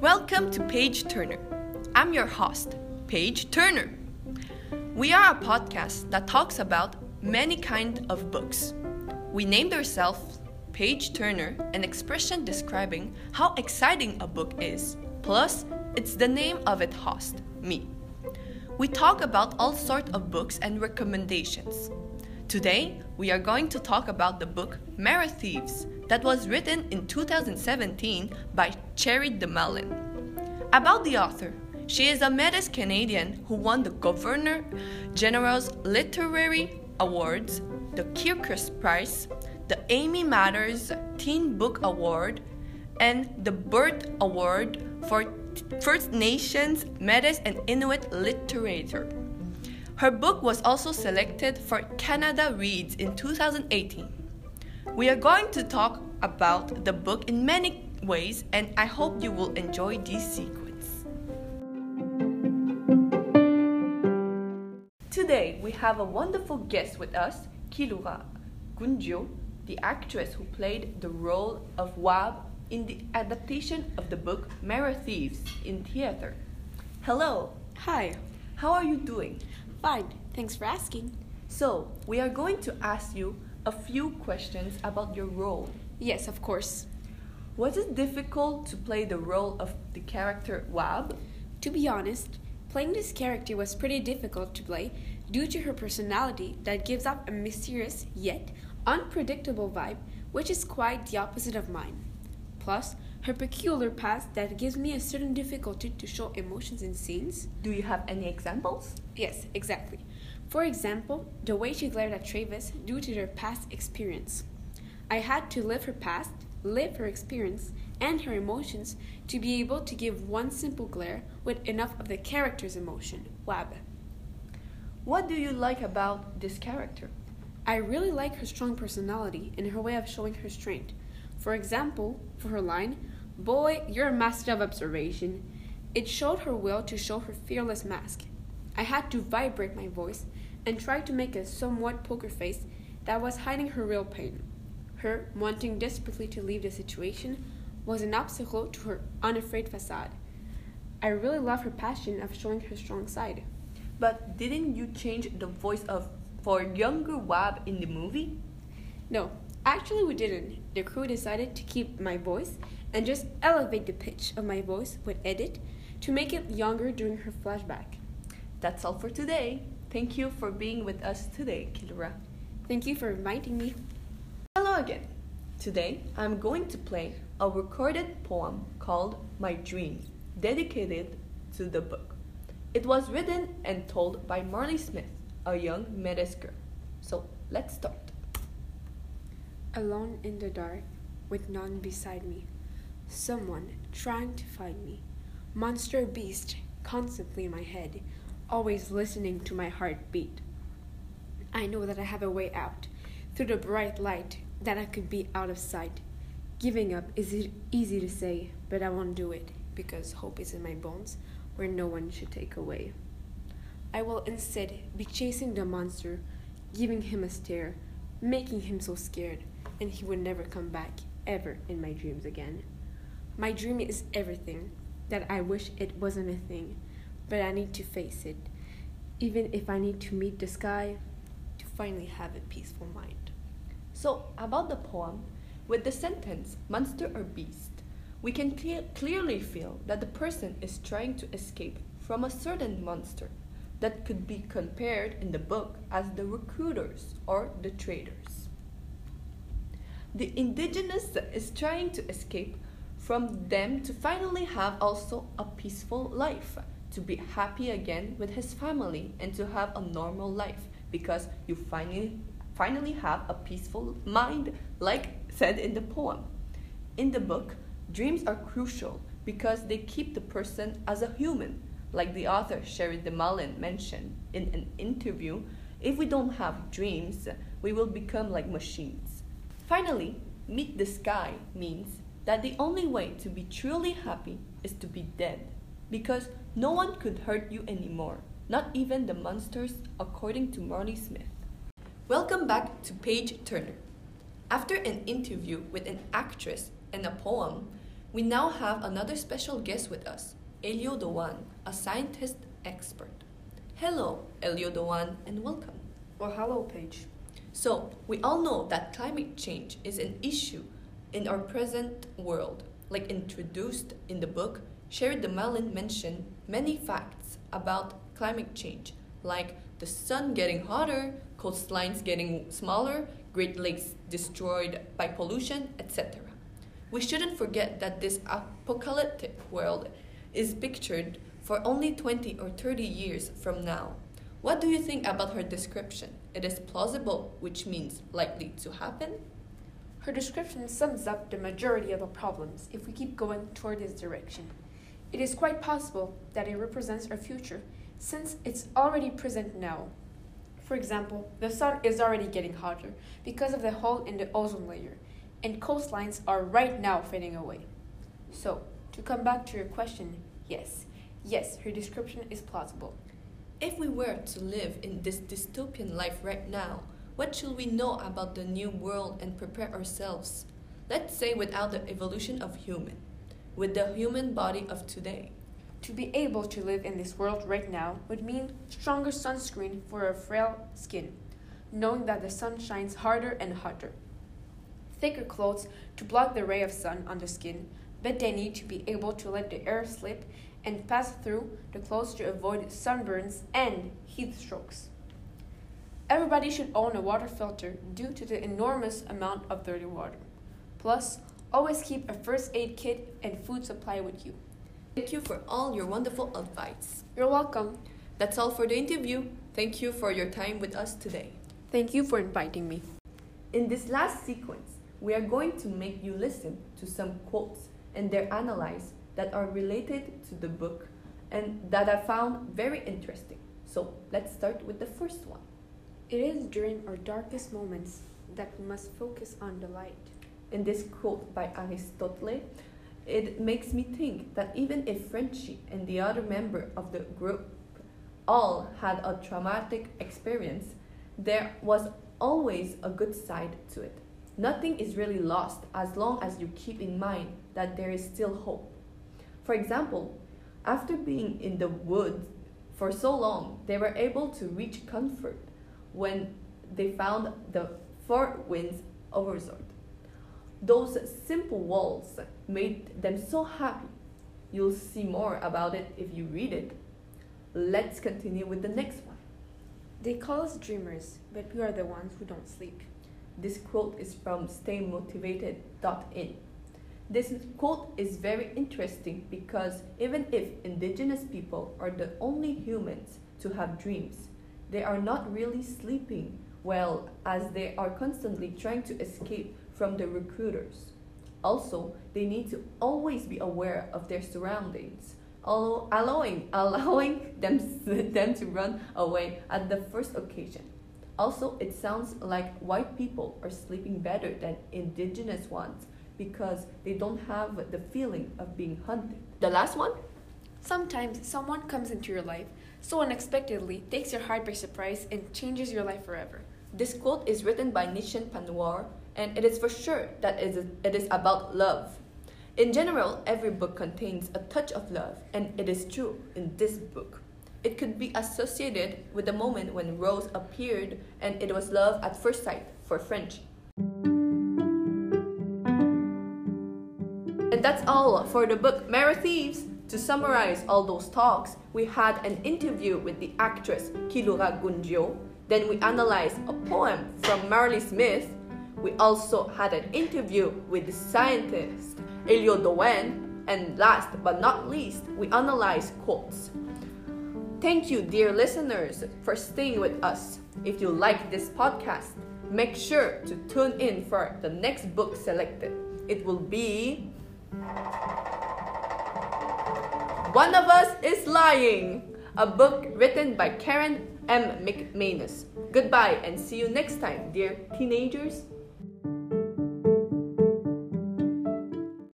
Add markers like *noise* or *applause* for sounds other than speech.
Welcome to Page Turner. I'm your host, Page Turner. We are a podcast that talks about many kind of books. We named ourselves Page Turner, an expression describing how exciting a book is. Plus, it's the name of its host, me. We talk about all sorts of books and recommendations. Today, we are going to talk about the book Marrow Thieves that was written in 2017 by Cherie Dimaline. About the author, she is a Metis Canadian who won the Governor General's Literary Awards, the Kirkus Prize, the Amy Mathers Teen Book Award, and the Burt Award for First Nations, Metis, and Inuit literature. Her book was also selected for Canada Reads in 2018. We are going to talk about the book in many ways, and I hope you will enjoy this sequence. Today, we have a wonderful guest with us, Kilura Gunjo, the actress who played the role of Wab in the adaptation of the book Marrow Thieves in theater. Hello, Hi. how are you doing? Fine. Thanks for asking. So, we are going to ask you a few questions about your role. Yes, of course. Was it difficult to play the role of the character Wab? To be honest, playing this character was pretty difficult to play due to her personality that gives off a mysterious yet unpredictable vibe, which is quite the opposite of mine. Plus, her peculiar past that gives me a certain difficulty to show emotions in scenes. Do you have any examples? Yes, exactly. For example, the way she glared at Travis due to their past experience. I had to live her past, live her experience, and her emotions to be able to give one simple glare with enough of the character's emotion, Wab. What do you like about this character? I really like her strong personality and her way of showing her strength. For example, for her line, Boy, you're a master of observation, it showed her will to show her fearless mask. I had to vibrate my voice and try to make a somewhat poker face that was hiding her real pain. Her wanting desperately to leave the situation was an obstacle to her unafraid facade. I really love her passion of showing her strong side. But didn't you change the voice of for younger Wab in the movie? No, actually, we didn't. The crew decided to keep my voice and just elevate the pitch of my voice with edit to make it younger during her flashback. That's all for today. Thank you for being with us today, Kilura. Thank you for inviting me. Hello again. Today I'm going to play a recorded poem called My Dream, dedicated to the book. It was written and told by Marley Smith, a young Metis girl. So let's start. Alone in the dark, with none beside me, someone trying to find me, monster beast constantly in my head, always listening to my heartbeat. I know that I have a way out through the bright light, that I could be out of sight. Giving up is easy to say, but I won't do it because hope is in my bones where no one should take away. I will instead be chasing the monster, giving him a stare, making him so scared, and he would never come back ever in my dreams again. My dream is everything that I wish it wasn't a thing, but I need to face it, even if I need to meet the sky to finally have a peaceful mind. So, about the poem, with the sentence monster or beast, we can cle- clearly feel that the person is trying to escape from a certain monster that could be compared in the book as the recruiters or the traders. The indigenous is trying to escape from them to finally have also a peaceful life, to be happy again with his family and to have a normal life because you finally finally have a peaceful mind like said in the poem. In the book, dreams are crucial because they keep the person as a human, like the author Cherie Dimaline mentioned in an interview. If we don't have dreams, we will become like machines. Finally, meet the sky means that the only way to be truly happy is to be dead, because no one could hurt you anymore, not even the monsters, according to Marley Smith. Welcome back to Page Turner. After an interview with an actress and a poem, we now have another special guest with us, Elio Doan, a scientist expert. Hello, Elio Doan, and welcome. Well, hello, Paige. So, we all know that climate change is an issue in our present world. Like introduced in the book, Cherie Dimaline mentioned many facts about climate change, like the sun getting hotter, coastlines getting smaller, Great Lakes destroyed by pollution, etc. We shouldn't forget that this apocalyptic world is pictured for only 20 or 30 years from now. What do you think about her description? It is plausible, which means likely to happen? Her description sums up the majority of the problems if we keep going toward this direction. It is quite possible that it represents our future, since it's already present now. For example, the sun is already getting hotter because of the hole in the ozone layer, and coastlines are right now fading away. So, to come back to your question, yes, yes, her description is plausible. If we were to live in this dystopian life right now, what should we know about the new world and prepare ourselves? Let's say without the evolution of human, with the human body of today. To be able to live in this world right now would mean stronger sunscreen for a frail skin, knowing that the sun shines harder and hotter. Thicker clothes to block the ray of sun on the skin, but they need to be able to let the air slip and pass through the clothes to avoid sunburns and heat strokes. Everybody should own a water filter due to the enormous amount of dirty water. Plus, always keep a first aid kit and food supply with you. Thank you for all your wonderful advice. You're welcome. That's all for the interview. Thank you for your time with us today. Thank you for inviting me. In this last sequence, we are going to make you listen to some quotes and their analyze that are related to the book and that I found very interesting. So let's start with the first one. It is during our darkest moments that we must focus on the light. In this quote by Aristotle, it makes me think that even if Frenchie and the other member of the group all had a traumatic experience, there was always a good side to it. Nothing is really lost as long as you keep in mind that there is still hope. For example, after being in the woods for so long, they were able to reach comfort when they found the Four Winds resort. Those simple walls made them so happy. You'll see more about it if you read it. Let's continue with the next one. They call us dreamers, but we are the ones who don't sleep. This quote is from staymotivated.in. This quote is very interesting because even if indigenous people are the only humans to have dreams, they are not really sleeping well as they are constantly trying to escape from the recruiters. Also, they need to always be aware of their surroundings, allowing, *laughs* allowing them, *laughs* them to run away at the first occasion. Also, it sounds like white people are sleeping better than indigenous ones because they don't have the feeling of being hunted. The last one? Sometimes someone comes into your life so unexpectedly, takes your heart by surprise, and changes your life forever. This quote is written by Nishan Panwar and it is for sure that it is about love. In general, every book contains a touch of love, and it is true in this book. It could be associated with the moment when Rose appeared and it was love at first sight for French. That's all for the book Marrow Thieves. To summarize all those talks, we had an interview with the actress Kilura Gunjo, then we analyzed a poem from Marley Smith, we also had an interview with the scientist Elio Doan, and last but not least, we analyzed quotes. Thank you, dear listeners, for staying with us. If you like this podcast, make sure to tune in for the next book selected. It will be One of Us is Lying, a book written by Karen M. McManus. Goodbye and see you next time, dear teenagers.